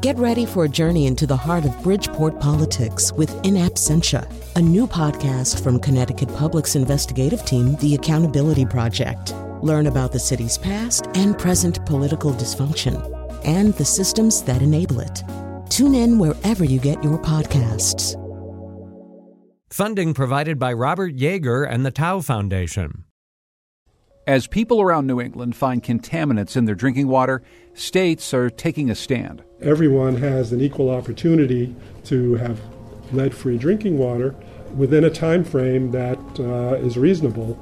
Get ready for a journey into the heart of Bridgeport politics with In Absentia, a new podcast from Connecticut Public's investigative team, The Accountability Project. Learn about the city's past and present political dysfunction and the systems that enable it. Tune in wherever you get your podcasts. Funding provided by Robert Yeager and the Tow Foundation. As people around New England find contaminants in their drinking water, states are taking a stand. Everyone has an equal opportunity to have lead-free drinking water within a time frame that uh, is reasonable.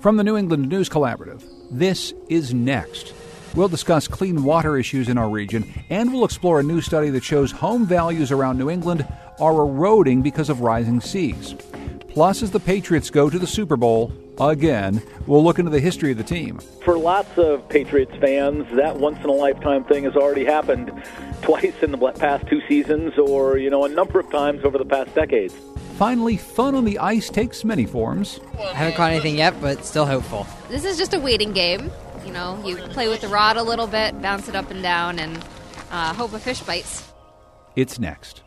From the New England News Collaborative, this is next. We'll discuss clean water issues in our region, and we'll explore a new study that shows home values around New England are eroding because of rising seas. Plus, as the Patriots go to the Super Bowl again, we'll look into the history of the team. For lots of Patriots fans, that once in a lifetime thing has already happened twice in the past two seasons, or, you know, a number of times over the past decades. Finally, fun on the ice takes many forms. I haven't caught anything yet, but still hopeful. This is just a waiting game. You know, you play with the rod a little bit, bounce it up and down, and uh, hope a fish bites. It's next.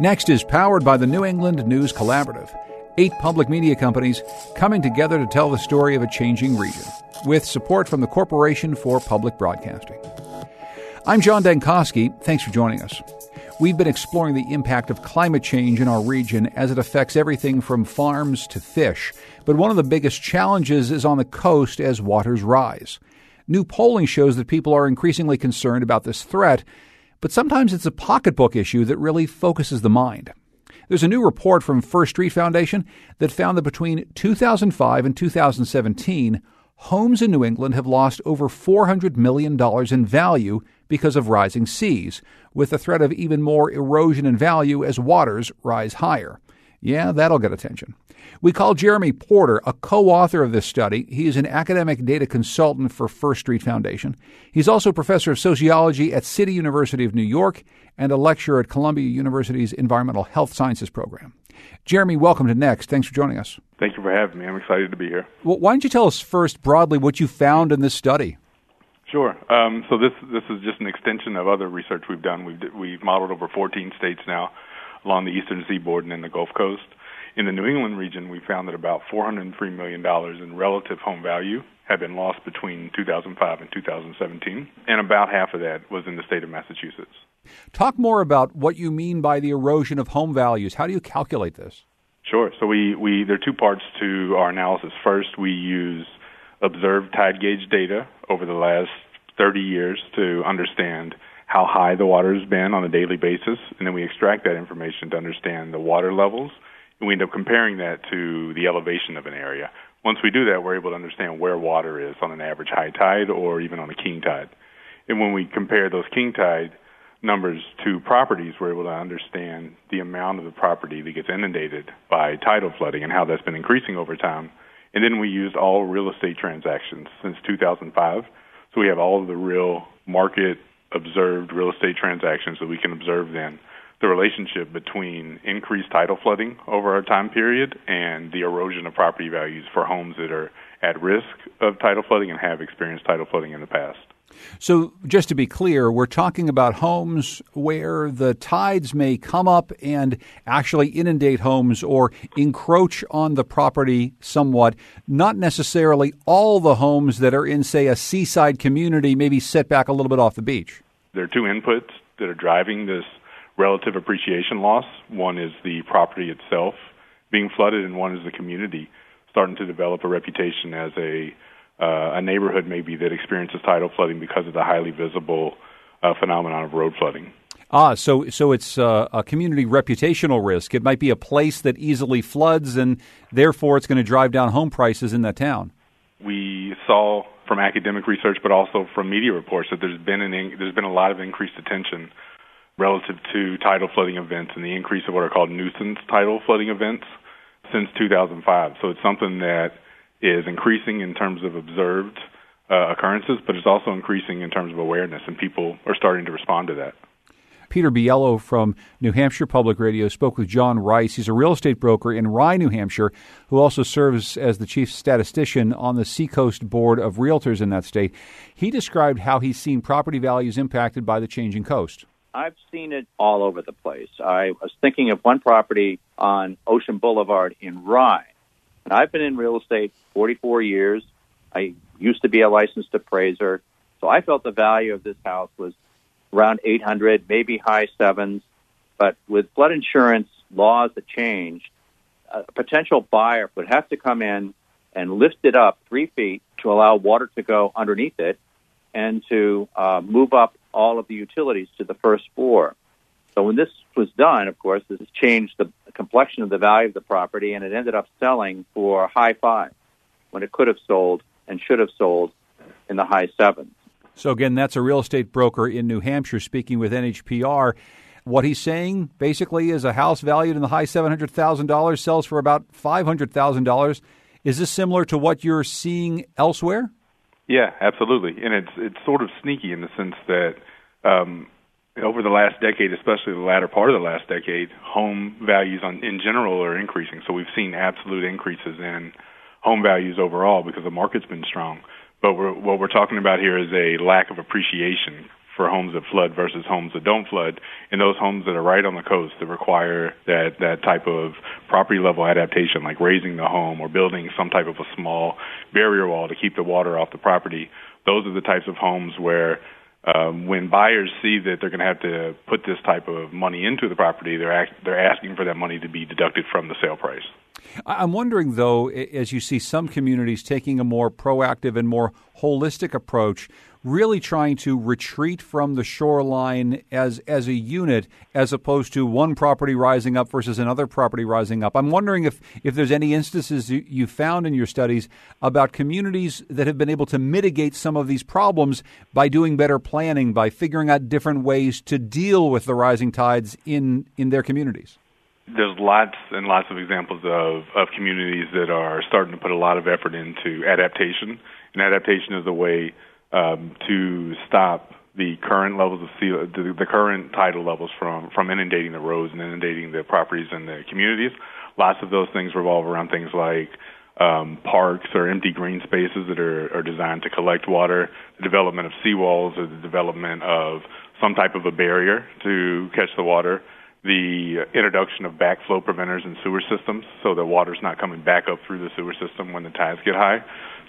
Next is powered by the New England News Collaborative, eight public media companies coming together to tell the story of a changing region, with support from the Corporation for Public Broadcasting. I'm John Dankosky. Thanks for joining us. We've been exploring the impact of climate change in our region as it affects everything from farms to fish. But one of the biggest challenges is on the coast as waters rise. New polling shows that people are increasingly concerned about this threat, but sometimes it's a pocketbook issue that really focuses the mind. There's a new report from First Street Foundation that found that between 2005 and 2017, homes in New England have lost over $400 million in value because of rising seas, with the threat of even more erosion in value as waters rise higher. Yeah, that'll get attention. We call Jeremy Porter a co author of this study. He is an academic data consultant for First Street Foundation. He's also professor of sociology at City University of New York and a lecturer at Columbia University's Environmental Health Sciences program. Jeremy, welcome to Next. Thanks for joining us. Thank you for having me. I'm excited to be here. Well, why don't you tell us first, broadly, what you found in this study? Sure. Um, so this this is just an extension of other research we've done. We've we've modeled over 14 states now along the eastern seaboard and in the Gulf Coast. In the New England region, we found that about $403 million in relative home value had been lost between 2005 and 2017, and about half of that was in the state of Massachusetts. Talk more about what you mean by the erosion of home values. How do you calculate this? Sure. So we, we there are two parts to our analysis. First, we use observed tide gauge data over the last 30 years to understand how high the water has been on a daily basis, and then we extract that information to understand the water levels, and we end up comparing that to the elevation of an area. Once we do that, we're able to understand where water is on an average high tide or even on a king tide. And when we compare those king tide numbers to properties, we're able to understand the amount of the property that gets inundated by tidal flooding and how that's been increasing over time. And then we used all real estate transactions since 2005 so we have all of the real market observed real estate transactions that we can observe then the relationship between increased tidal flooding over our time period and the erosion of property values for homes that are at risk of tidal flooding and have experienced tidal flooding in the past. So, just to be clear, we're talking about homes where the tides may come up and actually inundate homes or encroach on the property somewhat, not necessarily all the homes that are in, say, a seaside community, maybe set back a little bit off the beach. There are two inputs that are driving this relative appreciation loss. One is the property itself being flooded, and one is the community starting to develop a reputation as a uh, a neighborhood maybe that experiences tidal flooding because of the highly visible uh, phenomenon of road flooding. Ah, so so it's uh, a community reputational risk. It might be a place that easily floods, and therefore it's going to drive down home prices in that town. We saw from academic research, but also from media reports, that there's been an in, there's been a lot of increased attention relative to tidal flooding events and the increase of what are called nuisance tidal flooding events since 2005. So it's something that is increasing in terms of observed uh, occurrences, but it's also increasing in terms of awareness, and people are starting to respond to that. Peter Biello from New Hampshire Public Radio spoke with John Rice. He's a real estate broker in Rye, New Hampshire, who also serves as the chief statistician on the Seacoast Board of Realtors in that state. He described how he's seen property values impacted by the changing coast. I've seen it all over the place. I was thinking of one property on Ocean Boulevard in Rye. And I've been in real estate 44 years. I used to be a licensed appraiser. So I felt the value of this house was around 800, maybe high sevens. But with flood insurance laws that changed, a potential buyer would have to come in and lift it up three feet to allow water to go underneath it and to uh, move up all of the utilities to the first floor. So when this was done, of course, this changed the complexion of the value of the property, and it ended up selling for high five when it could have sold and should have sold in the high sevens. So again, that's a real estate broker in New Hampshire speaking with NHPR. What he's saying basically is a house valued in the high $700,000 sells for about $500,000. Is this similar to what you're seeing elsewhere? Yeah, absolutely. And it's it's sort of sneaky in the sense that um, over the last decade, especially the latter part of the last decade, home values on, in general are increasing. So we've seen absolute increases in home values overall because the market's been strong. But we're, what we're talking about here is a lack of appreciation for homes that flood versus homes that don't flood, and those homes that are right on the coast that require that that type of property level adaptation, like raising the home or building some type of a small barrier wall to keep the water off the property. Those are the types of homes where um, when buyers see that they're going to have to put this type of money into the property, they're act, they're asking for that money to be deducted from the sale price. I'm wondering, though, as you see some communities taking a more proactive and more holistic approach, really trying to retreat from the shoreline as as a unit, as opposed to one property rising up versus another property rising up. I'm wondering if if there's any instances you, you found in your studies about communities that have been able to mitigate some of these problems by doing better planning, by figuring out different ways to deal with the rising tides in in their communities there's lots and lots of examples of, of communities that are starting to put a lot of effort into adaptation. And adaptation is a way um, to stop the current levels of sea, the, the current tidal levels from, from inundating the roads and inundating the properties and the communities. Lots of those things revolve around things like um, parks or empty green spaces that are, are designed to collect water, the development of seawalls or the development of some type of a barrier to catch the water, the introduction of backflow preventers in sewer systems so that water's not coming back up through the sewer system when the tides get high.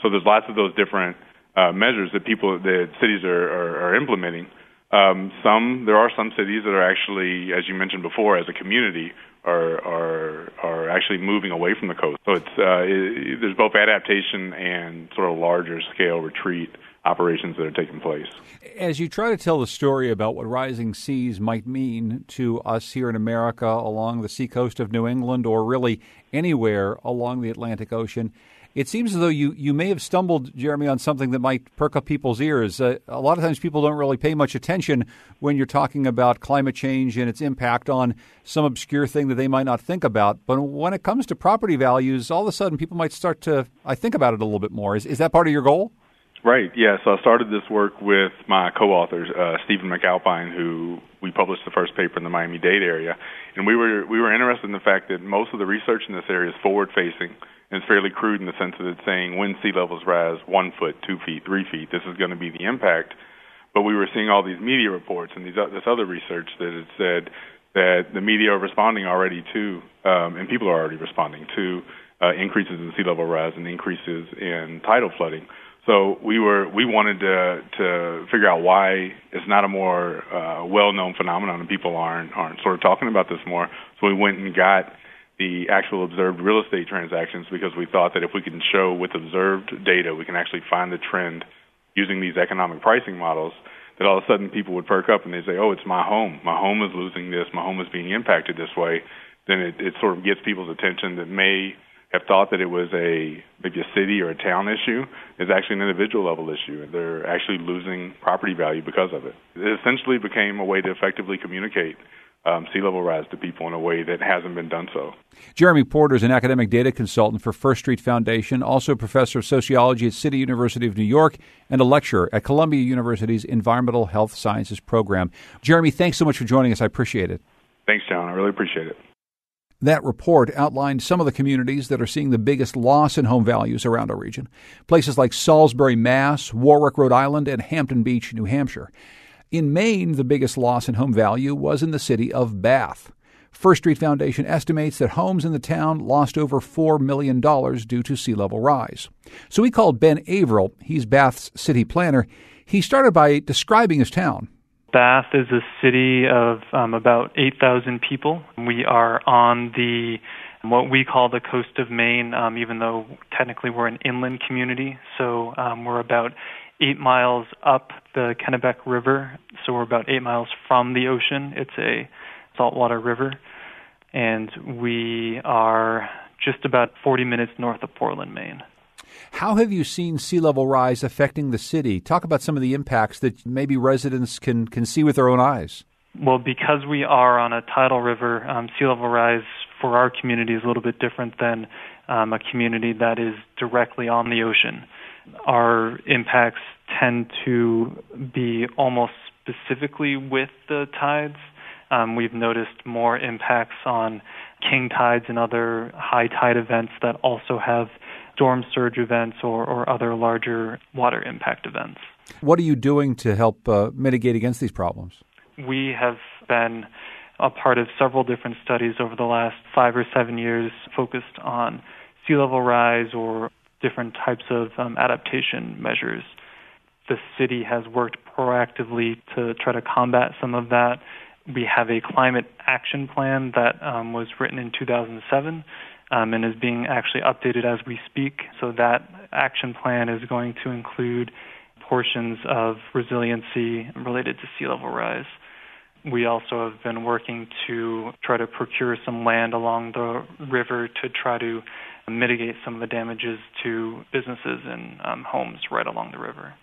So there's lots of those different uh, measures that people, that cities are, are, are implementing. Um, some there are some cities that are actually, as you mentioned before, as a community, are are are actually moving away from the coast. So it's uh, it, there's both adaptation and sort of larger scale retreat operations that are taking place. As you try to tell the story about what rising seas might mean to us here in America along the seacoast of New England or really anywhere along the Atlantic Ocean, it seems as though you, you may have stumbled, Jeremy, on something that might perk up people's ears. Uh, a lot of times people don't really pay much attention when you're talking about climate change and its impact on some obscure thing that they might not think about. But when it comes to property values, all of a sudden people might start to, I think about it a little bit more. Is, is that part of your goal? Right. Yeah. So I started this work with my co-authors, uh, Steven McAlpine, who we published the first paper in the Miami-Dade area, and we were we were interested in the fact that most of the research in this area is forward-facing and it's fairly crude in the sense that it's saying when sea levels rise one foot, two feet, three feet, this is going to be the impact. But we were seeing all these media reports and these this other research that had said that the media are responding already to, um, and people are already responding to uh, increases in sea level rise and increases in tidal flooding. So we were we wanted to to figure out why it's not a more uh, well-known phenomenon and people aren't aren't sort of talking about this more. So we went and got the actual observed real estate transactions because we thought that if we can show with observed data we can actually find the trend using these economic pricing models that all of a sudden people would perk up and they say, "Oh, it's my home. My home is losing this. My home is being impacted this way." Then it, it sort of gets people's attention that may have thought that it was a maybe a city or a town issue is actually an individual level issue they're actually losing property value because of it. It essentially became a way to effectively communicate um, sea level rise to people in a way that hasn't been done so. Jeremy Porter is an academic data consultant for First Street Foundation, also professor of sociology at City University of New York, and a lecturer at Columbia University's Environmental Health Sciences program. Jeremy, thanks so much for joining us. I appreciate it. Thanks, John. I really appreciate it. That report outlined some of the communities that are seeing the biggest loss in home values around our region. Places like Salisbury, Mass., Warwick, Rhode Island, and Hampton Beach, New Hampshire. In Maine, the biggest loss in home value was in the city of Bath. First Street Foundation estimates that homes in the town lost over $4 million due to sea level rise. So we called Ben Averill, he's Bath's city planner. He started by describing his town. Bath is a city of um, about 8,000 people. We are on the what we call the coast of Maine, um, even though technically we're an inland community. So um, we're about eight miles up the Kennebec River. So we're about eight miles from the ocean. It's a saltwater river. And we are just about 40 minutes north of Portland, Maine. How have you seen sea level rise affecting the city? Talk about some of the impacts that maybe residents can, can see with their own eyes. Well, because we are on a tidal river, um, sea level rise for our community is a little bit different than um, a community that is directly on the ocean. Our impacts tend to be almost specifically with the tides. Um, we've noticed more impacts on king tides and other high tide events that also have storm surge events or, or other larger water impact events. What are you doing to help uh, mitigate against these problems? We have been a part of several different studies over the last five or seven years focused on sea level rise or different types of um, adaptation measures. The city has worked proactively to try to combat some of that. We have a climate action plan that um, was written in 2007 um, and is being actually updated as we speak. So that action plan is going to include portions of resiliency related to sea level rise. We also have been working to try to procure some land along the river to try to mitigate some of the damages to businesses and um, homes right along the river.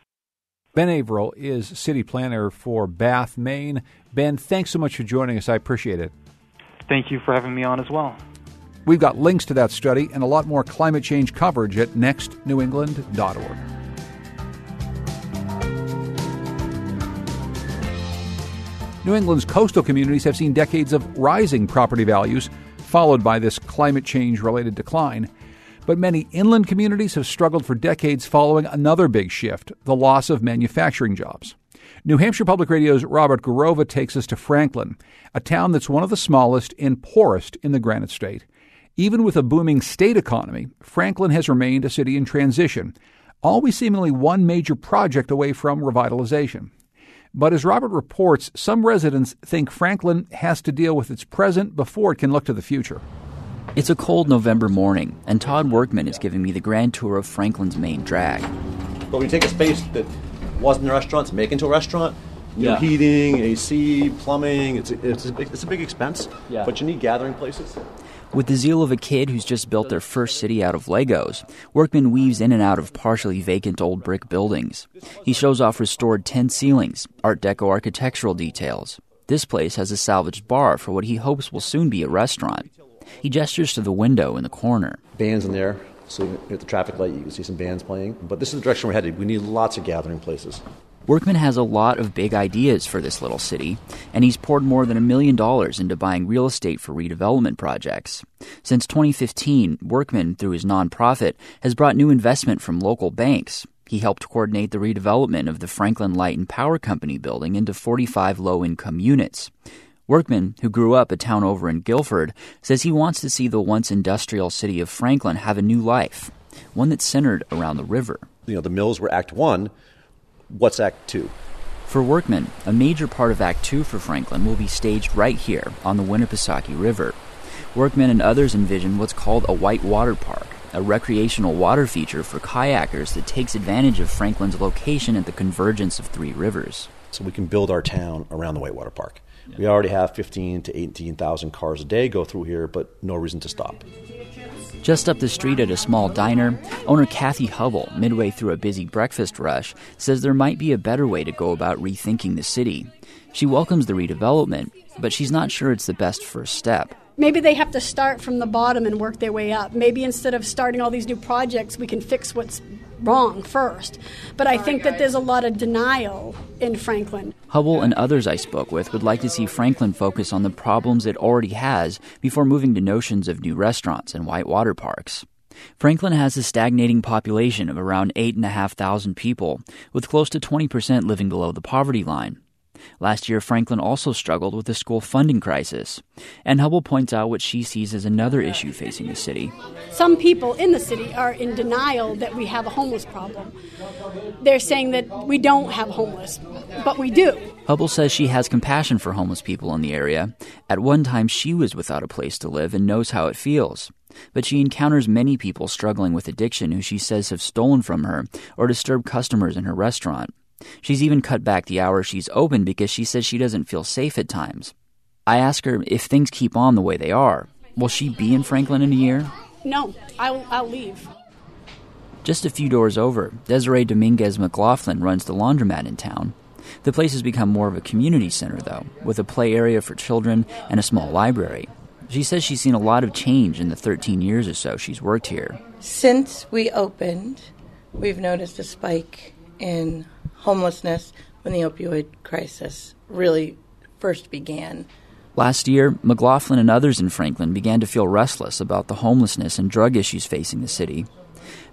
Ben Averill is city planner for Bath, Maine. Ben, thanks so much for joining us. I appreciate it. Thank you for having me on as well. We've got links to that study and a lot more climate change coverage at nextnewengland.org. New England's coastal communities have seen decades of rising property values, followed by this climate change related decline. But many inland communities have struggled for decades following another big shift the loss of manufacturing jobs. New Hampshire Public Radio's Robert Garrova takes us to Franklin, a town that's one of the smallest and poorest in the Granite State. Even with a booming state economy, Franklin has remained a city in transition, always seemingly one major project away from revitalization. But as Robert reports, some residents think Franklin has to deal with its present before it can look to the future. It's a cold November morning, and Todd Workman is giving me the grand tour of Franklin's main drag. But we take a space that wasn't a restaurant to make into a restaurant. New yeah. heating, AC, plumbing. It's a, it's a, big, it's a big expense. Yeah. But you need gathering places. With the zeal of a kid who's just built their first city out of Legos, Workman weaves in and out of partially vacant old brick buildings. He shows off restored tin ceilings, Art Deco architectural details. This place has a salvaged bar for what he hopes will soon be a restaurant. He gestures to the window in the corner. Bands in there, so at the traffic light you can see some bands playing. But this is the direction we're headed. We need lots of gathering places. Workman has a lot of big ideas for this little city, and he's poured more than a million dollars into buying real estate for redevelopment projects. Since 2015, Workman, through his nonprofit, has brought new investment from local banks. He helped coordinate the redevelopment of the Franklin Light and Power Company building into 45 low income units. Workman, who grew up a town over in Gilford, says he wants to see the once industrial city of Franklin have a new life, one that's centered around the river. You know, the mills were Act One what's Act Two? For Workman, a major part of Act Two for Franklin will be staged right here on the Winnipesaukee River. Workman and others envision what's called a white water park, a recreational water feature for kayakers that takes advantage of Franklin's location at the convergence of three rivers. So we can build our town around the whitewater park. Yeah. We already have 15 to 18,000 cars a day go through here, but no reason to stop. Just up the street at a small diner, owner Kathy Hubble, midway through a busy breakfast rush, says there might be a better way to go about rethinking the city. She welcomes the redevelopment, but she's not sure it's the best first step. Maybe they have to start from the bottom and work their way up. Maybe instead of starting all these new projects, we can fix what's wrong first. But I think that there's a lot of denial in Franklin. Hubble and others I spoke with would like to see Franklin focus on the problems it already has before moving to notions of new restaurants and whitewater parks. Franklin has a stagnating population of around 8,500 people, with close to 20% living below the poverty line. Last year, Franklin also struggled with the school funding crisis. And Hubble points out what she sees as another issue facing the city. Some people in the city are in denial that we have a homeless problem. They're saying that we don't have homeless, but we do. Hubble says she has compassion for homeless people in the area. At one time, she was without a place to live and knows how it feels. But she encounters many people struggling with addiction who she says have stolen from her or disturbed customers in her restaurant. She's even cut back the hours she's open because she says she doesn't feel safe at times. I ask her if things keep on the way they are, will she be in Franklin in a year? No, I'll, I'll leave. Just a few doors over, Desiree Dominguez McLaughlin runs the laundromat in town. The place has become more of a community center, though, with a play area for children and a small library. She says she's seen a lot of change in the 13 years or so she's worked here. Since we opened, we've noticed a spike in homelessness when the opioid crisis really first began. Last year, McLaughlin and others in Franklin began to feel restless about the homelessness and drug issues facing the city.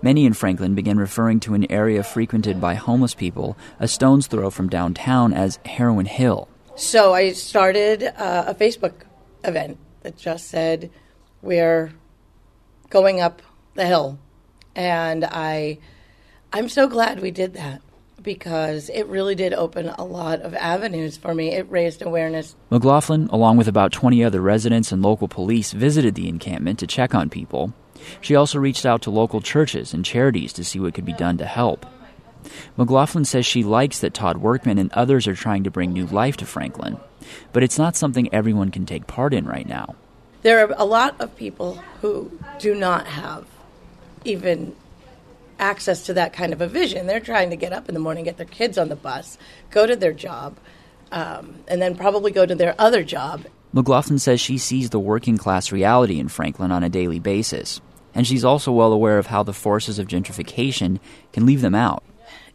Many in Franklin began referring to an area frequented by homeless people a stone's throw from downtown as Heroin Hill. So I started uh, a Facebook event that just said, We're going up the hill. And I, I'm so glad we did that because it really did open a lot of avenues for me. It raised awareness. McLaughlin, along with about 20 other residents and local police, visited the encampment to check on people. She also reached out to local churches and charities to see what could be done to help. McLaughlin says she likes that Todd Workman and others are trying to bring new life to Franklin, but it's not something everyone can take part in right now. There are a lot of people who do not have even access to that kind of a vision. They're trying to get up in the morning, get their kids on the bus, go to their job, um, and then probably go to their other job. McLaughlin says she sees the working class reality in Franklin on a daily basis, and she's also well aware of how the forces of gentrification can leave them out.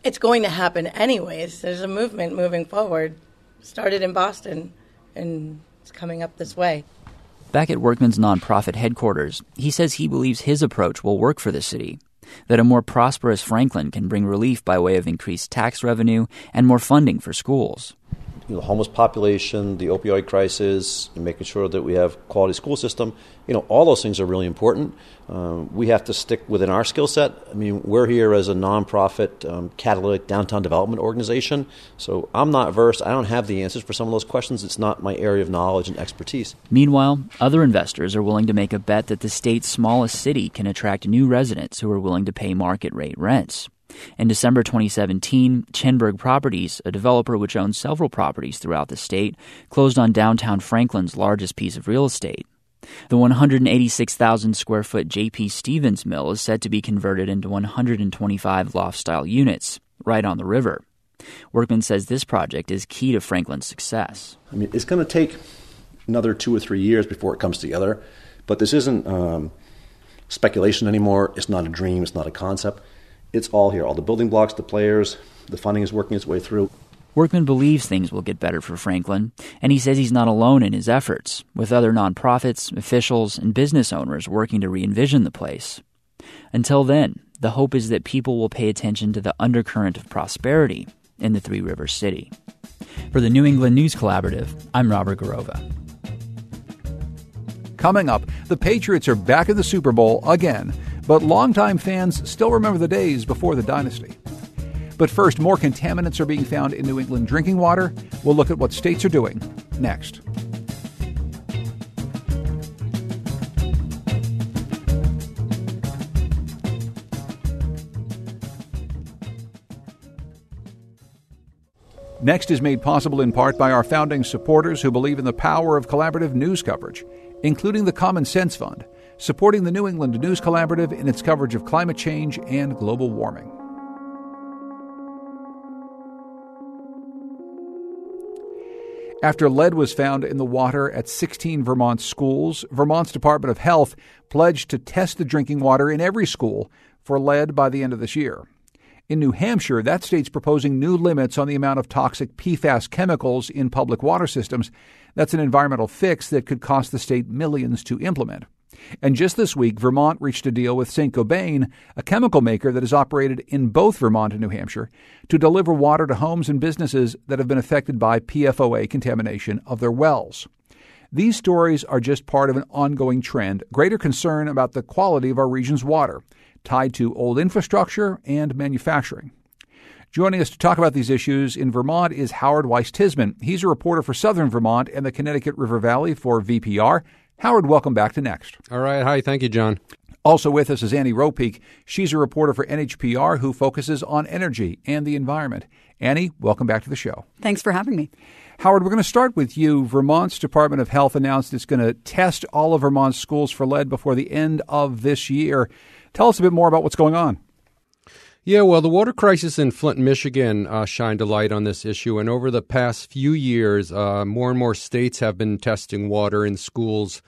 It's going to happen anyways. There's a movement moving forward. Started in Boston, and it's coming up this way. Back at Workman's nonprofit headquarters, he says he believes his approach will work for the city that a more prosperous Franklin can bring relief by way of increased tax revenue and more funding for schools. You know, the homeless population, the opioid crisis, making sure that we have quality school system. You know, all those things are really important. Um, we have to stick within our skill set. I mean, we're here as a nonprofit um, catalytic downtown development organization, so I'm not versed. I don't have the answers for some of those questions. It's not my area of knowledge and expertise. Meanwhile, other investors are willing to make a bet that the state's smallest city can attract new residents who are willing to pay market rate rents. In December 2017, Chinburg Properties, a developer which owns several properties throughout the state, closed on downtown Franklin's largest piece of real estate. The 186,000 square foot J.P. Stevens mill is set to be converted into 125 loft style units, right on the river. Workman says this project is key to Franklin's success. I mean, it's going to take another two or three years before it comes together, but this isn't um, speculation anymore. It's not a dream, it's not a concept. It's all here. All the building blocks, the players, the funding is working its way through. Workman believes things will get better for Franklin, and he says he's not alone in his efforts, with other nonprofits, officials, and business owners working to re envision the place. Until then, the hope is that people will pay attention to the undercurrent of prosperity in the Three Rivers City. For the New England News Collaborative, I'm Robert Garrova. Coming up, the Patriots are back in the Super Bowl again, but longtime fans still remember the days before the dynasty. But first, more contaminants are being found in New England drinking water. We'll look at what states are doing next. Next is made possible in part by our founding supporters who believe in the power of collaborative news coverage, including the Common Sense Fund supporting the New England News Collaborative in its coverage of climate change and global warming. After lead was found in the water at 16 Vermont schools, Vermont's Department of Health pledged to test the drinking water in every school for lead by the end of this year. In New Hampshire, that state's proposing new limits on the amount of toxic PFAS chemicals in public water systems. That's an environmental fix that could cost the state millions to implement. And just this week, Vermont reached a deal with St. Gobain, a chemical maker that is operated in both Vermont and New Hampshire, to deliver water to homes and businesses that have been affected by PFOA contamination of their wells. These stories are just part of an ongoing trend, greater concern about the quality of our region's water, tied to old infrastructure and manufacturing. Joining us to talk about these issues in Vermont is Howard Weiss Tisman. He's a reporter for Southern Vermont and the Connecticut River Valley for VPR. Howard, welcome back to Next. All right. Hi. Thank you, John. Also with us is Annie Ropeek. She's a reporter for NHPR who focuses on energy and the environment. Annie, welcome back to the show. Thanks for having me. Howard, we're going to start with you. Vermont's Department of Health announced it's going to test all of Vermont's schools for lead before the end of this year. Tell us a bit more about what's going on. Yeah, well, the water crisis in Flint, Michigan uh, shined a light on this issue. And over the past few years, uh, more and more states have been testing water in schools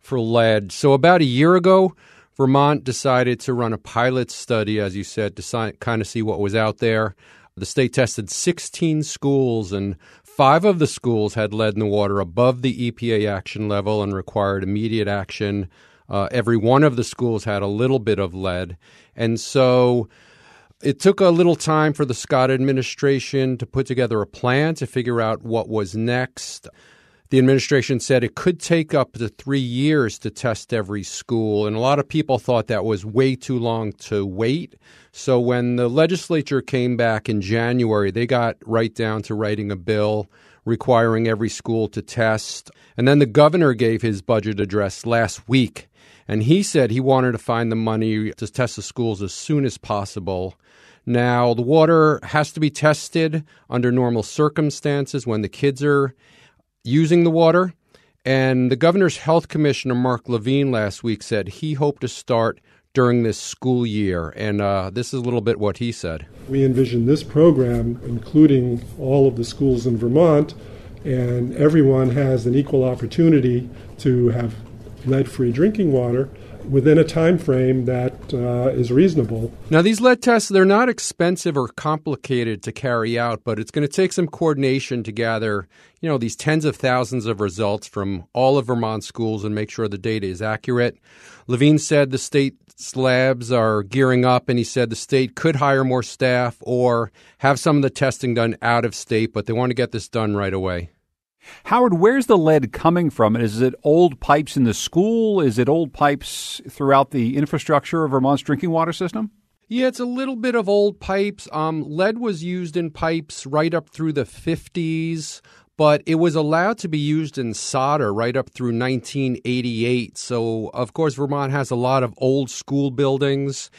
for lead. So, about a year ago, Vermont decided to run a pilot study, as you said, to si- kind of see what was out there. The state tested 16 schools, and five of the schools had lead in the water above the EPA action level and required immediate action. Uh, every one of the schools had a little bit of lead. And so it took a little time for the Scott administration to put together a plan to figure out what was next. The administration said it could take up to three years to test every school, and a lot of people thought that was way too long to wait. So when the legislature came back in January, they got right down to writing a bill requiring every school to test. And then the governor gave his budget address last week, and he said he wanted to find the money to test the schools as soon as possible. Now, the water has to be tested under normal circumstances when the kids are using the water. And the governor's health commissioner, Mark Levine, last week said he hoped to start during this school year. And uh, this is a little bit what he said. We envision this program including all of the schools in Vermont, and everyone has an equal opportunity to have lead free drinking water within a time frame that uh, is reasonable. Now, these lead tests, they're not expensive or complicated to carry out, but it's going to take some coordination to gather, you know, these tens of thousands of results from all of Vermont schools and make sure the data is accurate. Levine said the state's labs are gearing up, and he said the state could hire more staff or have some of the testing done out of state, but they want to get this done right away. Howard, where's the lead coming from? Is it old pipes in the school? Is it old pipes throughout the infrastructure of Vermont's drinking water system? Yeah, it's a little bit of old pipes. Um, lead was used in pipes right up through the 50s, but it was allowed to be used in solder right up through 1988. So, of course, Vermont has a lot of old school buildings.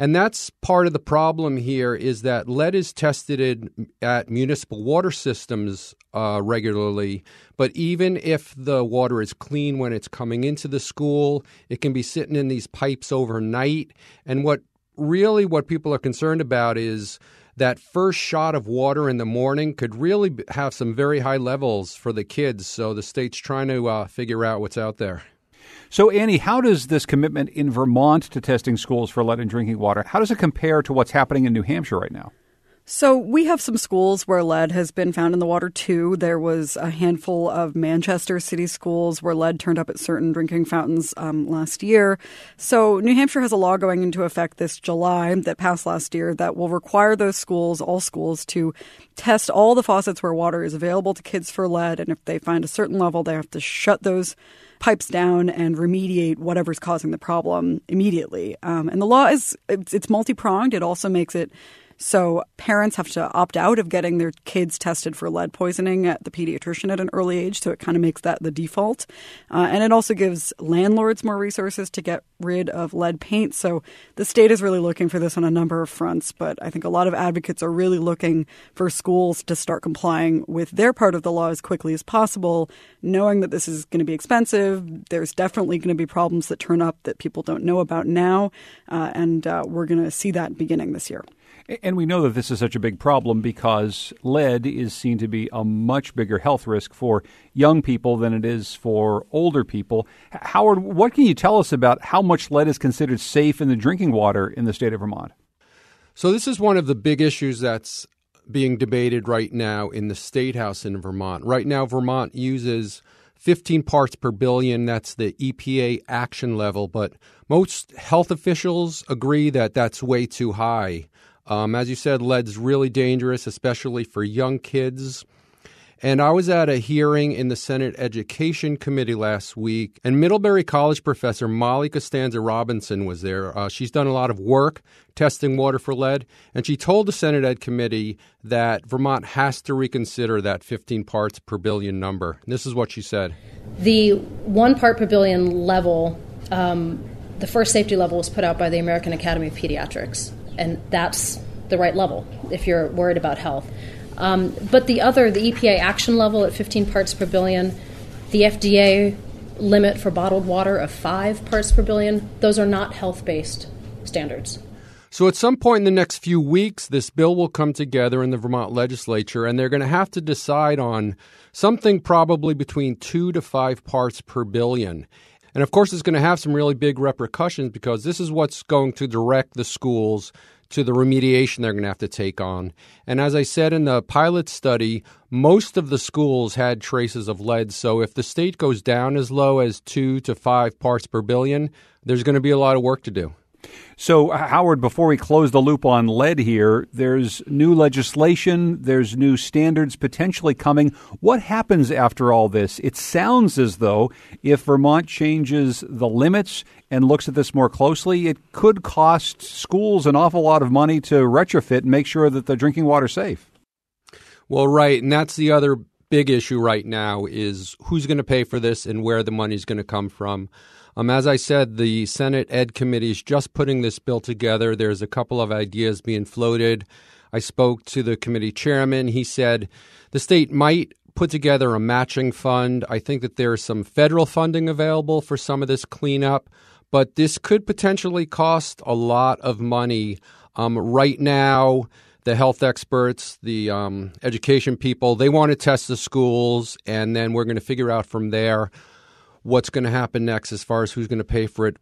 And that's part of the problem here is that lead is tested at municipal water systems uh, regularly. But even if the water is clean when it's coming into the school, it can be sitting in these pipes overnight. And what really what people are concerned about is that first shot of water in the morning could really have some very high levels for the kids. So the state's trying to uh, figure out what's out there. So, Annie, how does this commitment in Vermont to testing schools for lead in drinking water, how does it compare to what's happening in New Hampshire right now? So we have some schools where lead has been found in the water too. There was a handful of Manchester city schools where lead turned up at certain drinking fountains um, last year. So New Hampshire has a law going into effect this July that passed last year that will require those schools, all schools, to test all the faucets where water is available to kids for lead. And if they find a certain level, they have to shut those pipes down and remediate whatever's causing the problem immediately. Um, and the law is it's, it's multi pronged. It also makes it So parents have to opt out of getting their kids tested for lead poisoning at the pediatrician at an early age. So it kind of makes that the default. Uh, and it also gives landlords more resources to get rid of lead paint. So the state is really looking for this on a number of fronts. But I think a lot of advocates are really looking for schools to start complying with their part of the law as quickly as possible, knowing that this is going to be expensive. There's definitely going to be problems that turn up that people don't know about now. Uh, and uh, we're going to see that beginning this year. And we know that this is such a big problem because lead is seen to be a much bigger health risk for young people than it is for older people. Howard, what can you tell us about how much lead is considered safe in the drinking water in the state of Vermont? So, this is one of the big issues that's being debated right now in the State House in Vermont. Right now, Vermont uses 15 parts per billion. That's the EPA action level. But most health officials agree that that's way too high. Um, as you said, lead's really dangerous, especially for young kids. And I was at a hearing in the Senate Education Committee last week, and Middlebury College professor Molly Costanza Robinson was there. Uh, she's done a lot of work testing water for lead, and she told the Senate Ed Committee that Vermont has to reconsider that 15 parts per billion number. And this is what she said The one part per billion level, um, the first safety level was put out by the American Academy of Pediatrics and that's the right level if you're worried about health. Um, but the other, the EPA action level at 15 parts per billion, the FDA limit for bottled water of 5 parts per billion, those are not health based standards. So, at some point in the next few weeks, this bill will come together in the Vermont legislature, and they're going to have to decide on something probably between two to five parts per billion. And of course, it's going to have some really big repercussions because this is what's going to direct the schools to the remediation they're going to have to take on. And as I said in the pilot study, most of the schools had traces of lead. So if the state goes down as low as two to five parts per billion, there's going to be a lot of work to do. So, Howard, before we close the loop on lead here, there's new legislation, there's new standards potentially coming. What happens after all this? It sounds as though if Vermont changes the limits and looks at this more closely, it could cost schools an awful lot of money to retrofit and make sure that the drinking water's safe. Well, right, and that's the other big issue right now is who's going to pay for this and where the money's going to come from. Um, as I said, the Senate Ed Committee is just putting this bill together. There's a couple of ideas being floated. I spoke to the committee chairman. He said the state might put together a matching fund. I think that there's some federal funding available for some of this cleanup, but this could potentially cost a lot of money. Um, right now, the health experts, the um, education people, they want to test the schools, and then we're going to figure out from there what's going to happen next as far as who's going to pay for it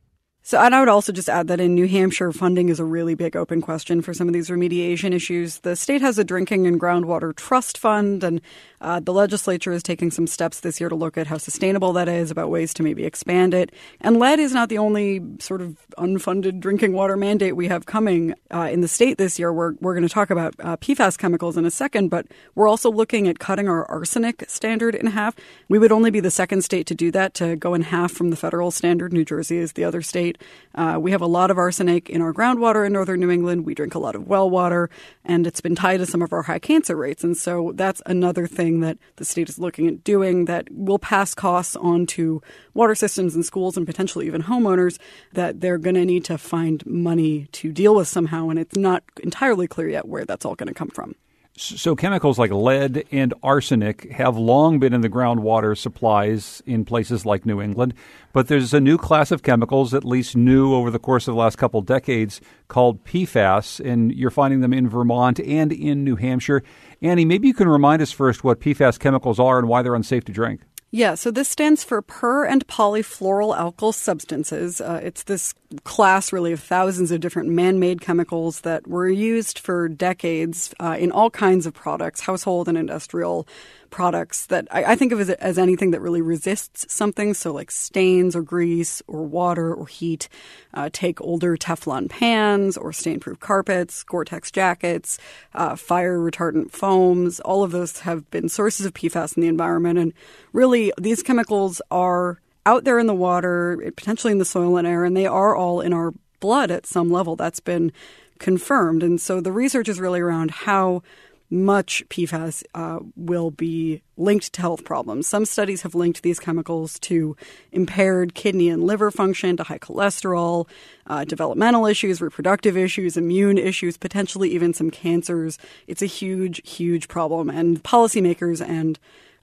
so, and I would also just add that in New Hampshire, funding is a really big open question for some of these remediation issues. The state has a drinking and groundwater trust fund, and uh, the legislature is taking some steps this year to look at how sustainable that is, about ways to maybe expand it. And lead is not the only sort of unfunded drinking water mandate we have coming uh, in the state this year. We're, we're going to talk about uh, PFAS chemicals in a second, but we're also looking at cutting our arsenic standard in half. We would only be the second state to do that, to go in half from the federal standard. New Jersey is the other state. Uh, we have a lot of arsenic in our groundwater in northern New England. We drink a lot of well water, and it's been tied to some of our high cancer rates. And so that's another thing that the state is looking at doing that will pass costs on to water systems and schools and potentially even homeowners that they're going to need to find money to deal with somehow. And it's not entirely clear yet where that's all going to come from. So, chemicals like lead and arsenic have long been in the groundwater supplies in places like New England, but there's a new class of chemicals, at least new over the course of the last couple decades, called PFAS, and you're finding them in Vermont and in New Hampshire. Annie, maybe you can remind us first what PFAS chemicals are and why they're unsafe to drink. Yeah, so this stands for per and polyfluoroalkyl substances. Uh, it's this class, really, of thousands of different man made chemicals that were used for decades uh, in all kinds of products, household and industrial products that I, I think of as, as, anything that really resists something. So, like stains or grease or water or heat. Uh, take older Teflon pans or stain proof carpets, Gore Tex jackets, uh, fire retardant foams. All of those have been sources of PFAS in the environment. And really, these chemicals are out there in the water, potentially in the soil and air, and they are all in our blood at some level. That's been confirmed. And so the research is really around how much PFAS uh, will be linked to health problems. Some studies have linked these chemicals to impaired kidney and liver function, to high cholesterol, uh, developmental issues, reproductive issues, immune issues, potentially even some cancers. It's a huge, huge problem. And policymakers and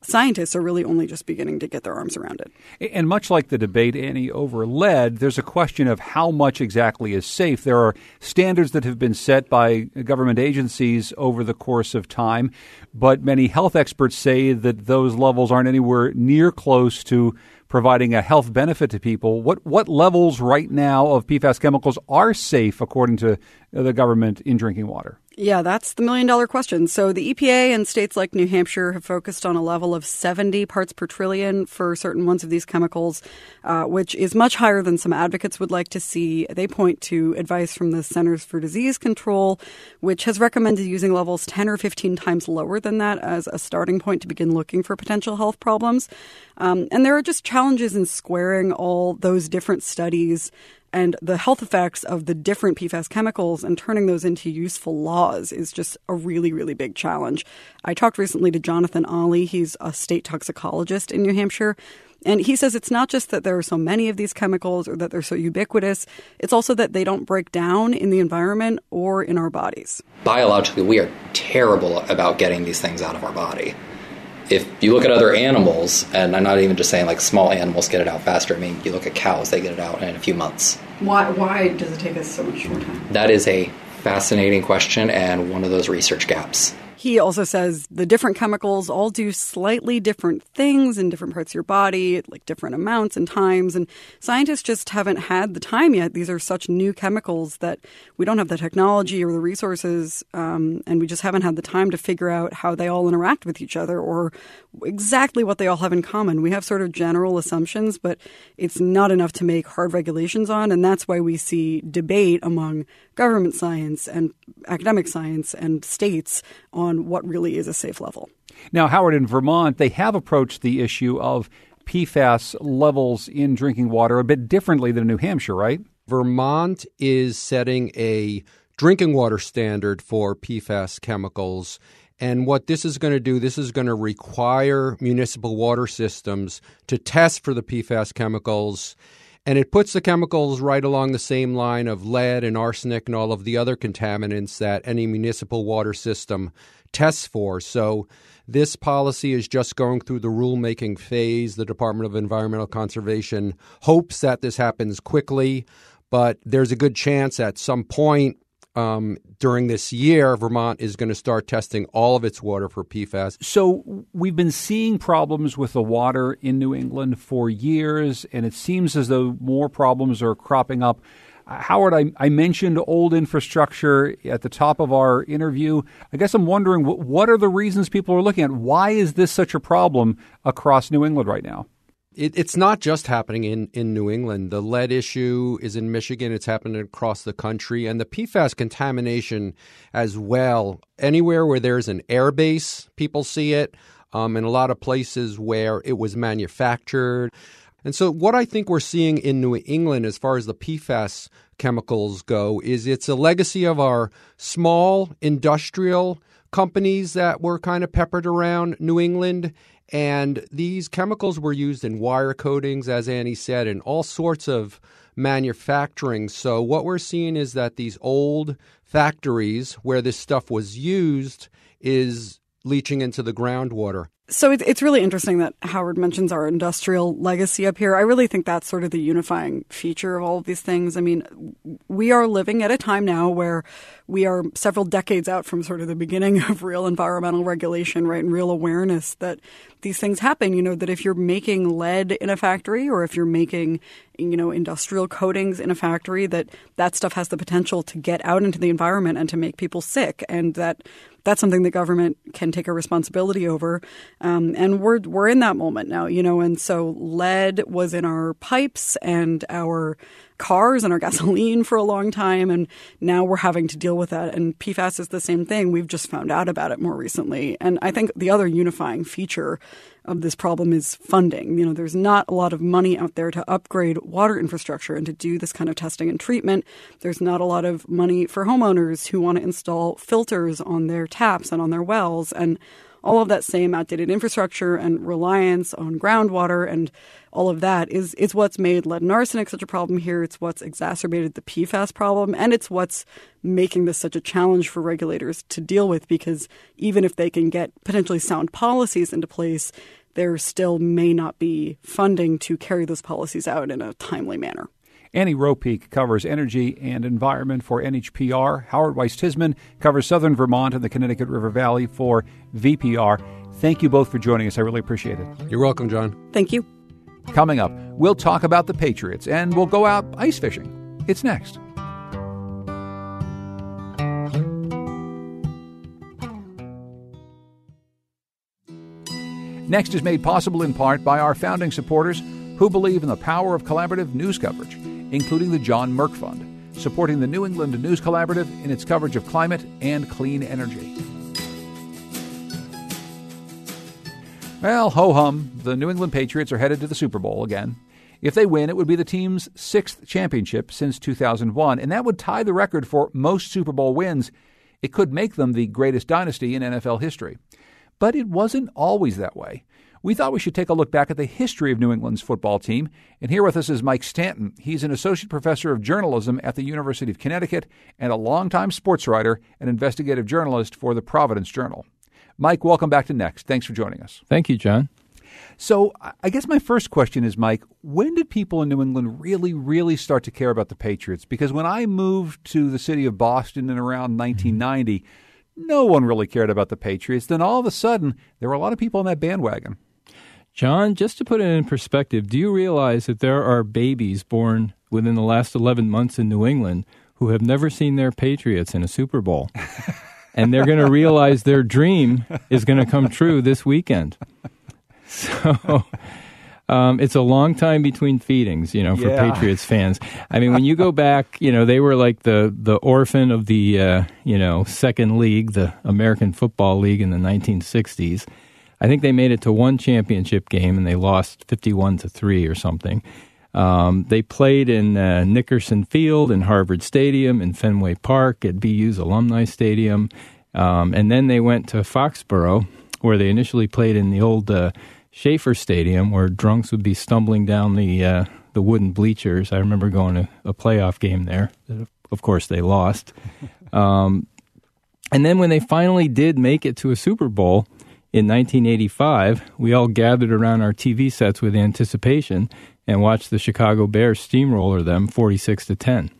scientists are really only just beginning to get their arms around it. And much like the debate, Annie, over lead, there's a question of how much exactly is safe. There are standards that have been set by government agencies over the course of time, but many health experts say that those levels aren't anywhere near close to providing a health benefit to people. What what levels right now of PFAS chemicals are safe according to the government in drinking water? Yeah, that's the million dollar question. So the EPA and states like New Hampshire have focused on a level of 70 parts per trillion for certain ones of these chemicals, uh, which is much higher than some advocates would like to see. They point to advice from the Centers for Disease Control, which has recommended using levels 10 or 15 times lower than that as a starting point to begin looking for potential health problems. Um, and there are just challenges in squaring all those different studies and the health effects of the different PFAS chemicals and turning those into useful laws is just a really, really big challenge. I talked recently to Jonathan Ali. He's a state toxicologist in New Hampshire. And he says it's not just that there are so many of these chemicals or that they're so ubiquitous, it's also that they don't break down in the environment or in our bodies. Biologically, we are terrible about getting these things out of our body if you look at other animals, and I'm not even just saying like small animals get it out faster. I mean, you look at cows; they get it out in a few months. Why? Why does it take us so much more time? That is a fascinating question and one of those research gaps. He also says the different chemicals all do slightly different things in different parts of your body, like different amounts and times. And scientists just haven't had the time yet. These are such new chemicals that we don't have the technology or the resources, um, and we just haven't had the time to figure out how they all interact with each other or exactly what they all have in common. We have sort of general assumptions, but it's not enough to make hard regulations on. And that's why we see debate among government science and academic science and states on on what really is a safe level. Now, Howard, in Vermont, they have approached the issue of PFAS levels in drinking water a bit differently than New Hampshire, right? Vermont is setting a drinking water standard for PFAS chemicals. And what this is going to do, this is going to require municipal water systems to test for the PFAS chemicals. And it puts the chemicals right along the same line of lead and arsenic and all of the other contaminants that any municipal water system tests for. So this policy is just going through the rulemaking phase. The Department of Environmental Conservation hopes that this happens quickly, but there's a good chance at some point um, during this year, Vermont is going to start testing all of its water for PFAS. So we've been seeing problems with the water in New England for years, and it seems as though more problems are cropping up Howard, I, I, mentioned old infrastructure at the top of our interview. I guess I'm wondering what, what are the reasons people are looking at? Why is this such a problem across New England right now? It, it's not just happening in, in New England. The lead issue is in Michigan. It's happening across the country. And the PFAS contamination as well. Anywhere where there's an air base, people see it. Um, in a lot of places where it was manufactured. And so, what I think we're seeing in New England as far as the PFAS chemicals go is it's a legacy of our small industrial companies that were kind of peppered around New England. And these chemicals were used in wire coatings, as Annie said, in all sorts of manufacturing. So, what we're seeing is that these old factories where this stuff was used is leaching into the groundwater. So it's it's really interesting that Howard mentions our industrial legacy up here. I really think that's sort of the unifying feature of all of these things. I mean, we are living at a time now where we are several decades out from sort of the beginning of real environmental regulation, right, and real awareness that these things happen. You know, that if you're making lead in a factory or if you're making, you know, industrial coatings in a factory, that that stuff has the potential to get out into the environment and to make people sick, and that that's something the government can take a responsibility over. Um, and we're we're in that moment now, you know. And so lead was in our pipes and our cars and our gasoline for a long time. And now we're having to deal with that. And PFAS is the same thing. We've just found out about it more recently. And I think the other unifying feature of this problem is funding. You know, there's not a lot of money out there to upgrade water infrastructure and to do this kind of testing and treatment. There's not a lot of money for homeowners who want to install filters on their taps and on their wells. And all of that same outdated infrastructure and reliance on groundwater and all of that is is what's made lead and arsenic such a problem here. It's what's exacerbated the PFAS problem, and it's what's making this such a challenge for regulators to deal with. Because even if they can get potentially sound policies into place, there still may not be funding to carry those policies out in a timely manner. Annie Ropeek covers energy and environment for NHPR. Howard Weiss Tisman covers southern Vermont and the Connecticut River Valley for VPR. Thank you both for joining us. I really appreciate it. You're welcome, John. Thank you. Coming up, we'll talk about the Patriots and we'll go out ice fishing. It's next. Next is made possible in part by our founding supporters who believe in the power of collaborative news coverage including the John Merck Fund, supporting the New England News Collaborative in its coverage of climate and clean energy. Well, ho hum, the New England Patriots are headed to the Super Bowl again. If they win, it would be the team's sixth championship since 2001, and that would tie the record for most Super Bowl wins. It could make them the greatest dynasty in NFL history. But it wasn't always that way we thought we should take a look back at the history of New England's football team. And here with us is Mike Stanton. He's an associate professor of journalism at the University of Connecticut and a longtime sports writer and investigative journalist for the Providence Journal. Mike, welcome back to Next. Thanks for joining us. Thank you, John. So, I guess my first question is, Mike, when did people in New England really, really start to care about the Patriots? Because when I moved to the city of Boston in around mm-hmm. 1990, no one really cared about the Patriots. Then all of a sudden, there were a lot of people on that bandwagon. John, just to put it in perspective, do you realize that there are babies born within the last 11 months in New England who have never seen their Patriots in a Super Bowl? and they're going to realize their dream is going to come true this weekend. So um, it's a long time between feedings, you know, for yeah. Patriots fans. I mean, when you go back, you know, they were like the the orphan of the uh, you know second league, the American Football League in the 1960s. I think they made it to one championship game and they lost 51 to 3 or something. Um, they played in uh, Nickerson Field, in Harvard Stadium, in Fenway Park, at BU's Alumni Stadium. Um, and then they went to Foxborough, where they initially played in the old uh, Schaefer Stadium, where drunks would be stumbling down the uh, the wooden bleachers. I remember going to a playoff game there. Of course, they lost. Um, and then when they finally did make it to a Super Bowl, in 1985, we all gathered around our TV sets with anticipation and watched the Chicago Bears steamroller them 46 to 10.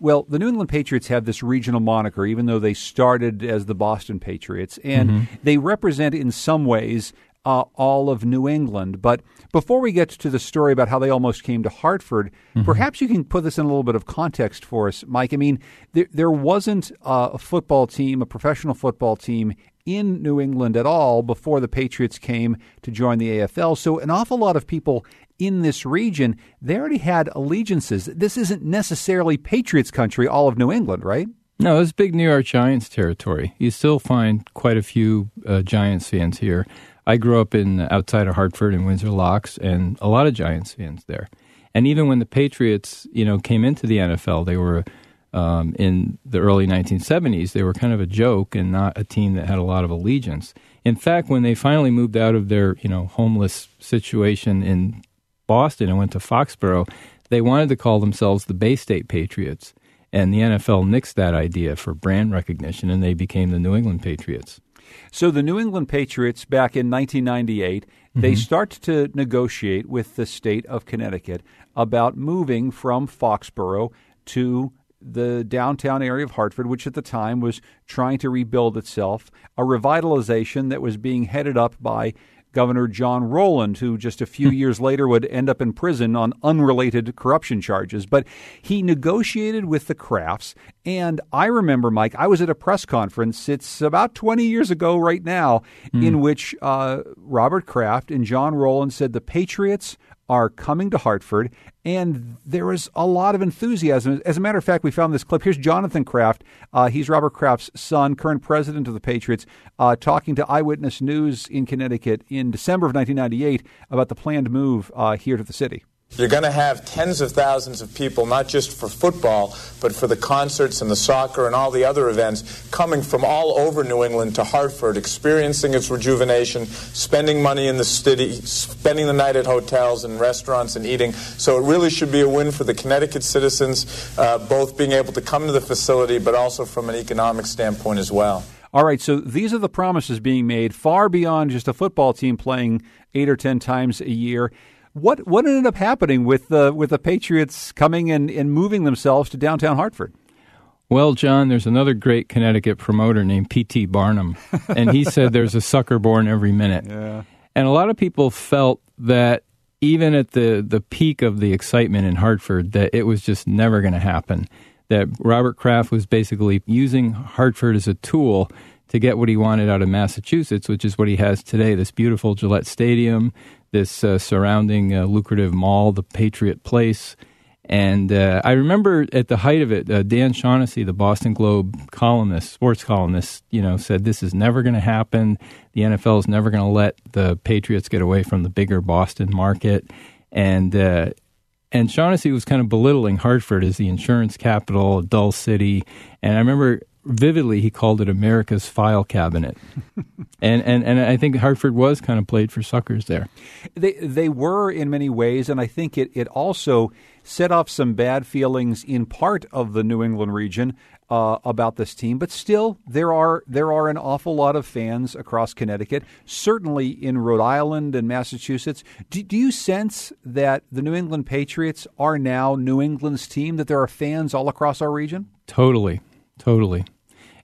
Well, the New England Patriots have this regional moniker, even though they started as the Boston Patriots, and mm-hmm. they represent in some ways uh, all of New England. But before we get to the story about how they almost came to Hartford, mm-hmm. perhaps you can put this in a little bit of context for us, Mike. I mean, there, there wasn't a football team, a professional football team in New England at all before the Patriots came to join the AFL. So an awful lot of people in this region, they already had allegiances. This isn't necessarily Patriots country, all of New England, right? No, it's big New York Giants territory. You still find quite a few uh, Giants fans here. I grew up in outside of Hartford and Windsor Locks, and a lot of Giants fans there. And even when the Patriots, you know, came into the NFL, they were um, in the early 1970s, they were kind of a joke and not a team that had a lot of allegiance. In fact, when they finally moved out of their you know homeless situation in Boston and went to Foxborough, they wanted to call themselves the Bay State Patriots, and the NFL nixed that idea for brand recognition, and they became the New England Patriots. So the New England Patriots back in 1998, mm-hmm. they start to negotiate with the state of Connecticut about moving from Foxborough to the downtown area of Hartford, which at the time was trying to rebuild itself, a revitalization that was being headed up by Governor John Rowland, who just a few hmm. years later would end up in prison on unrelated corruption charges. But he negotiated with the Krafts. And I remember, Mike, I was at a press conference, it's about 20 years ago right now, mm. in which uh, Robert Kraft and John Rowland said the Patriots are coming to Hartford, and there is a lot of enthusiasm. As a matter of fact, we found this clip. Here's Jonathan Kraft. Uh, he's Robert Kraft's son, current president of the Patriots, uh, talking to Eyewitness News in Connecticut in December of 1998 about the planned move uh, here to the city. You're going to have tens of thousands of people, not just for football, but for the concerts and the soccer and all the other events, coming from all over New England to Hartford, experiencing its rejuvenation, spending money in the city, spending the night at hotels and restaurants and eating. So it really should be a win for the Connecticut citizens, uh, both being able to come to the facility, but also from an economic standpoint as well. All right, so these are the promises being made far beyond just a football team playing eight or ten times a year. What what ended up happening with the with the Patriots coming and, and moving themselves to downtown Hartford? Well, John, there's another great Connecticut promoter named P.T. Barnum, and he said there's a sucker born every minute. Yeah. And a lot of people felt that even at the, the peak of the excitement in Hartford, that it was just never going to happen. That Robert Kraft was basically using Hartford as a tool to get what he wanted out of Massachusetts, which is what he has today this beautiful Gillette Stadium, this uh, surrounding uh, lucrative mall, the Patriot Place. And uh, I remember at the height of it, uh, Dan Shaughnessy, the Boston Globe columnist, sports columnist, you know, said this is never going to happen. The NFL is never going to let the Patriots get away from the bigger Boston market. And uh, and Shaughnessy was kind of belittling Hartford as the insurance capital, a dull city. And I remember vividly he called it America's file cabinet. and, and and I think Hartford was kind of played for suckers there. They they were in many ways, and I think it, it also set off some bad feelings in part of the New England region uh, about this team. But still, there are there are an awful lot of fans across Connecticut, certainly in Rhode Island and Massachusetts. Do, do you sense that the New England Patriots are now New England's team? That there are fans all across our region? Totally, totally.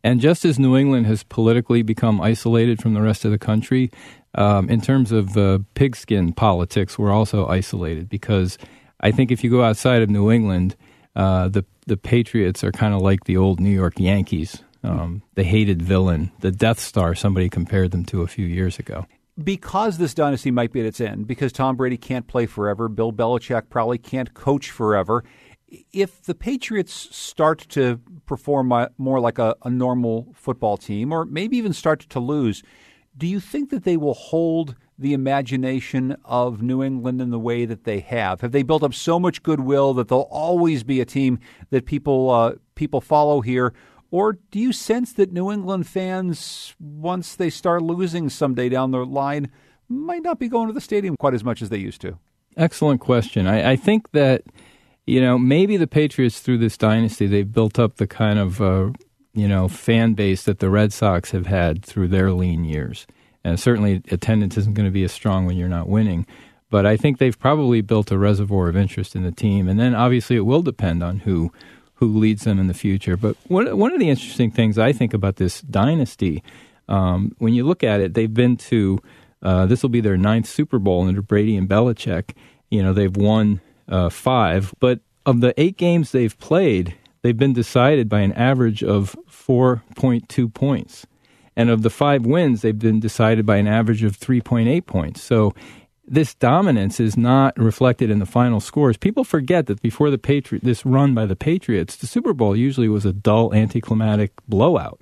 And just as New England has politically become isolated from the rest of the country, um, in terms of uh, pigskin politics, we're also isolated because I think if you go outside of New England, uh, the the Patriots are kind of like the old New York Yankees, um, the hated villain, the Death Star. Somebody compared them to a few years ago. Because this dynasty might be at its end, because Tom Brady can't play forever, Bill Belichick probably can't coach forever if the Patriots start to perform more like a, a, normal football team, or maybe even start to lose, do you think that they will hold the imagination of New England in the way that they have? Have they built up so much goodwill that they'll always be a team that people uh, people follow here? Or do you sense that New England fans, once they start losing someday down the line, might not be going to the stadium quite as much as they used to? Excellent question. I, I think that you know, maybe the Patriots through this dynasty they've built up the kind of uh, you know fan base that the Red Sox have had through their lean years. And certainly attendance isn't going to be as strong when you're not winning. But I think they've probably built a reservoir of interest in the team, and then obviously it will depend on who who leads them in the future. But one one of the interesting things I think about this dynasty, um, when you look at it, they've been to uh, this will be their ninth Super Bowl under Brady and Belichick. You know, they've won uh, five. But of the eight games they've played, they've been decided by an average of 4.2 points. And of the five wins, they've been decided by an average of 3.8 points. So this dominance is not reflected in the final scores. People forget that before the Patri- this run by the Patriots, the Super Bowl usually was a dull, anticlimactic blowout.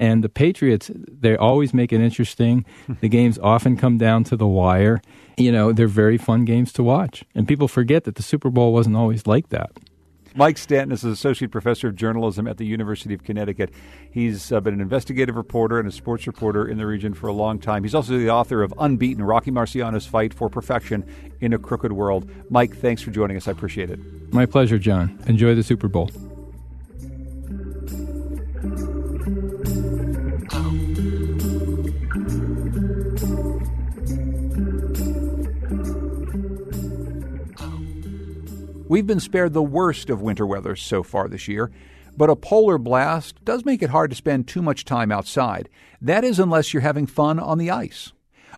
And the Patriots, they always make it interesting. the games often come down to the wire. You know, they're very fun games to watch. And people forget that the Super Bowl wasn't always like that. Mike Stanton is an associate professor of journalism at the University of Connecticut. He's uh, been an investigative reporter and a sports reporter in the region for a long time. He's also the author of Unbeaten Rocky Marciano's Fight for Perfection in a Crooked World. Mike, thanks for joining us. I appreciate it. My pleasure, John. Enjoy the Super Bowl. We've been spared the worst of winter weather so far this year, but a polar blast does make it hard to spend too much time outside. That is, unless you're having fun on the ice.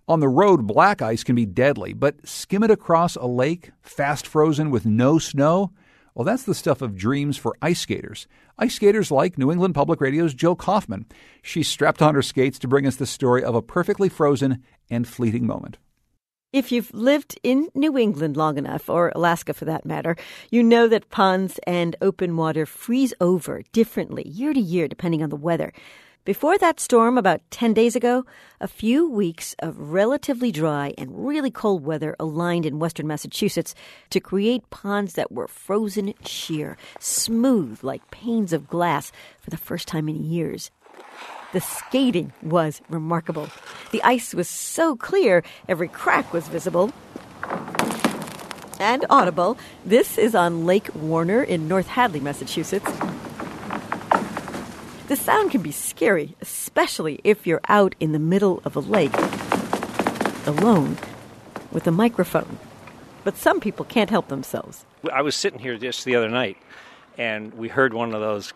On the road, black ice can be deadly, but skim it across a lake, fast frozen with no snow, well, that's the stuff of dreams for ice skaters. Ice skaters like New England Public Radio's Jill Kaufman. She strapped on her skates to bring us the story of a perfectly frozen and fleeting moment. If you've lived in New England long enough, or Alaska for that matter, you know that ponds and open water freeze over differently year to year depending on the weather. Before that storm about 10 days ago, a few weeks of relatively dry and really cold weather aligned in western Massachusetts to create ponds that were frozen sheer, smooth like panes of glass for the first time in years. The skating was remarkable. The ice was so clear, every crack was visible and audible. This is on Lake Warner in North Hadley, Massachusetts. The sound can be scary, especially if you're out in the middle of a lake, alone, with a microphone. But some people can't help themselves. I was sitting here just the other night, and we heard one of those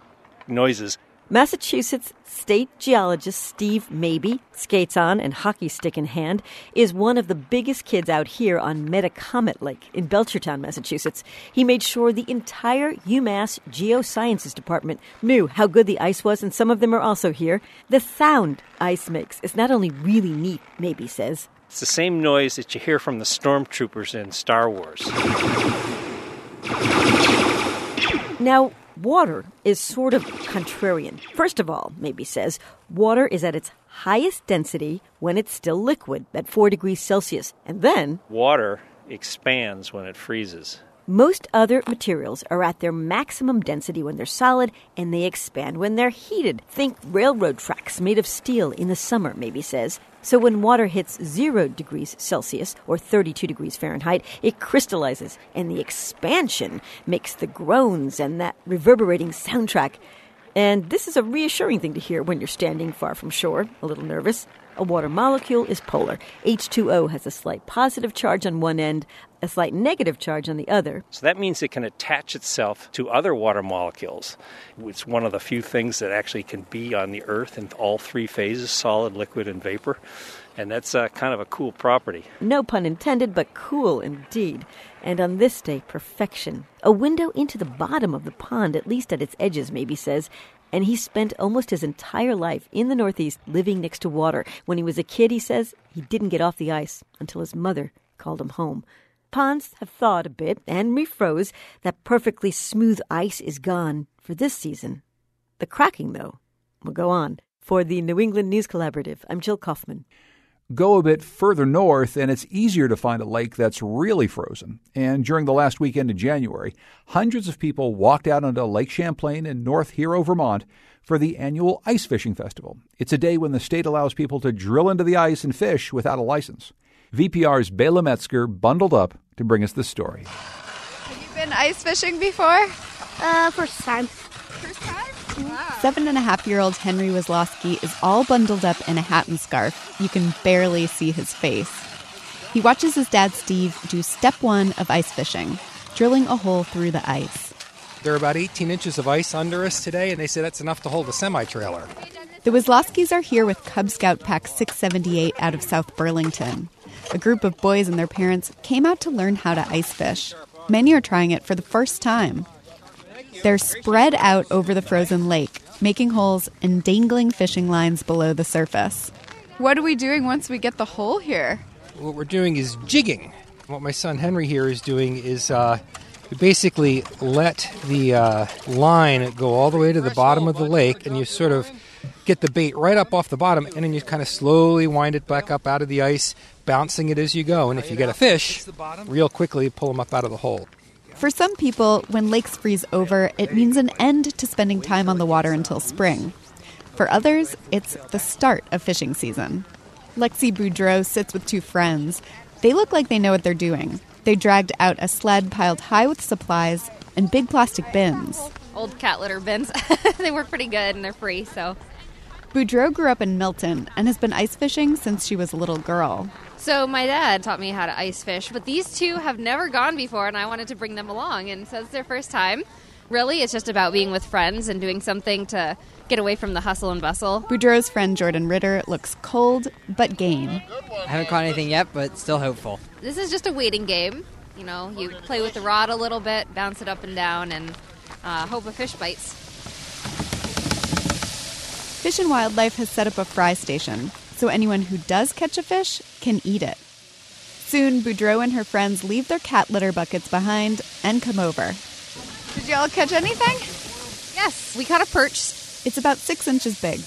noises, Massachusetts state geologist Steve Mabey, skates on and hockey stick in hand, is one of the biggest kids out here on Metacomet Lake in Belchertown, Massachusetts. He made sure the entire UMass Geosciences Department knew how good the ice was, and some of them are also here. The sound ice makes is not only really neat, Mabey says. It's the same noise that you hear from the stormtroopers in Star Wars. Now, Water is sort of contrarian. First of all, Mabey says, water is at its highest density when it's still liquid at 4 degrees Celsius. And then. Water expands when it freezes. Most other materials are at their maximum density when they're solid, and they expand when they're heated. Think railroad tracks made of steel in the summer, Mabey says. So when water hits zero degrees Celsius or 32 degrees Fahrenheit, it crystallizes, and the expansion makes the groans and that reverberating soundtrack. And this is a reassuring thing to hear when you're standing far from shore, a little nervous. A water molecule is polar. H2O has a slight positive charge on one end, a slight negative charge on the other. So that means it can attach itself to other water molecules. It's one of the few things that actually can be on the Earth in all three phases solid, liquid, and vapor. And that's uh, kind of a cool property. No pun intended, but cool indeed. And on this day, perfection. A window into the bottom of the pond, at least at its edges, Mabey says, and he spent almost his entire life in the Northeast living next to water. When he was a kid, he says, he didn't get off the ice until his mother called him home. Ponds have thawed a bit and refroze. That perfectly smooth ice is gone for this season. The cracking, though, will go on. For the New England News Collaborative, I'm Jill Kaufman. Go a bit further north, and it's easier to find a lake that's really frozen. And during the last weekend in January, hundreds of people walked out onto Lake Champlain in North Hero, Vermont, for the annual Ice Fishing Festival. It's a day when the state allows people to drill into the ice and fish without a license. VPR's Bela Metzger bundled up to bring us this story. Have you been ice fishing before? Uh, first time. Seven and a half year old Henry Wazlowski is all bundled up in a hat and scarf. You can barely see his face. He watches his dad Steve do step one of ice fishing, drilling a hole through the ice. There are about 18 inches of ice under us today, and they say that's enough to hold a semi trailer. The Wazlowskis are here with Cub Scout Pack 678 out of South Burlington. A group of boys and their parents came out to learn how to ice fish. Many are trying it for the first time. They're spread out over the frozen lake, making holes and dangling fishing lines below the surface. What are we doing once we get the hole here? What we're doing is jigging. What my son Henry here is doing is uh, basically let the uh, line go all the way to the bottom of the lake, and you sort of get the bait right up off the bottom, and then you kind of slowly wind it back up out of the ice, bouncing it as you go. And if you get a fish, real quickly pull them up out of the hole. For some people, when lakes freeze over, it means an end to spending time on the water until spring. For others, it's the start of fishing season. Lexi Boudreau sits with two friends. They look like they know what they're doing. They dragged out a sled piled high with supplies and big plastic bins. Old cat litter bins. they work pretty good and they're free, so. Boudreau grew up in Milton and has been ice fishing since she was a little girl. So my dad taught me how to ice fish, but these two have never gone before, and I wanted to bring them along. And so it's their first time. Really, it's just about being with friends and doing something to get away from the hustle and bustle. Boudreau's friend Jordan Ritter looks cold but game. I haven't caught anything yet, but still hopeful. This is just a waiting game. You know, you play with the rod a little bit, bounce it up and down, and uh, hope a fish bites. Fish and Wildlife has set up a fry station so anyone who does catch a fish can eat it. Soon, Boudreau and her friends leave their cat litter buckets behind and come over. Did y'all catch anything? Yes, we caught a perch. It's about six inches big.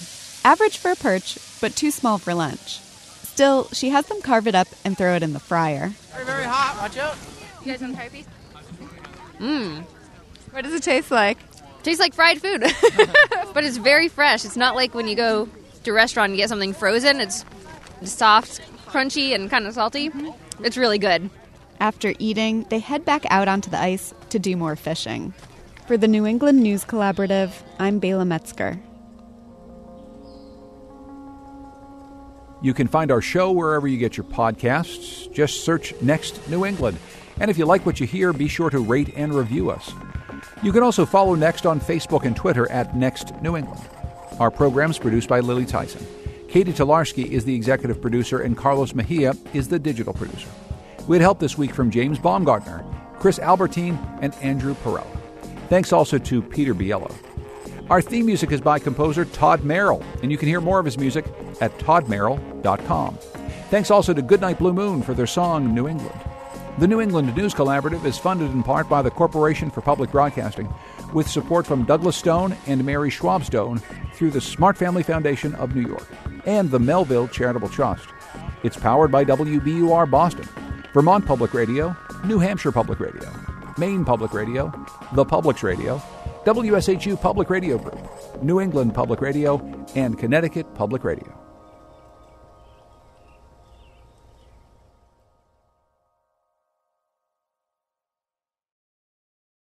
Average for a perch, but too small for lunch. Still, she has them carve it up and throw it in the fryer. Very, very hot. Watch out. You guys want to a piece? Mmm. What does it taste like? Tastes like fried food, but it's very fresh. It's not like when you go to a restaurant and get something frozen. It's soft, crunchy, and kind of salty. Mm-hmm. It's really good. After eating, they head back out onto the ice to do more fishing. For the New England News Collaborative, I'm Bela Metzger. You can find our show wherever you get your podcasts. Just search Next New England. And if you like what you hear, be sure to rate and review us. You can also follow Next on Facebook and Twitter at Next New England. Our program is produced by Lily Tyson. Katie Tolarski is the executive producer, and Carlos Mejia is the digital producer. We had help this week from James Baumgartner, Chris Albertine, and Andrew Perella. Thanks also to Peter Biello. Our theme music is by composer Todd Merrill, and you can hear more of his music at toddmerrill.com. Thanks also to Goodnight Blue Moon for their song New England. The New England News Collaborative is funded in part by the Corporation for Public Broadcasting, with support from Douglas Stone and Mary Schwab Stone through the Smart Family Foundation of New York and the Melville Charitable Trust. It's powered by WBUR Boston, Vermont Public Radio, New Hampshire Public Radio, Maine Public Radio, The Publics Radio, WSHU Public Radio Group, New England Public Radio, and Connecticut Public Radio.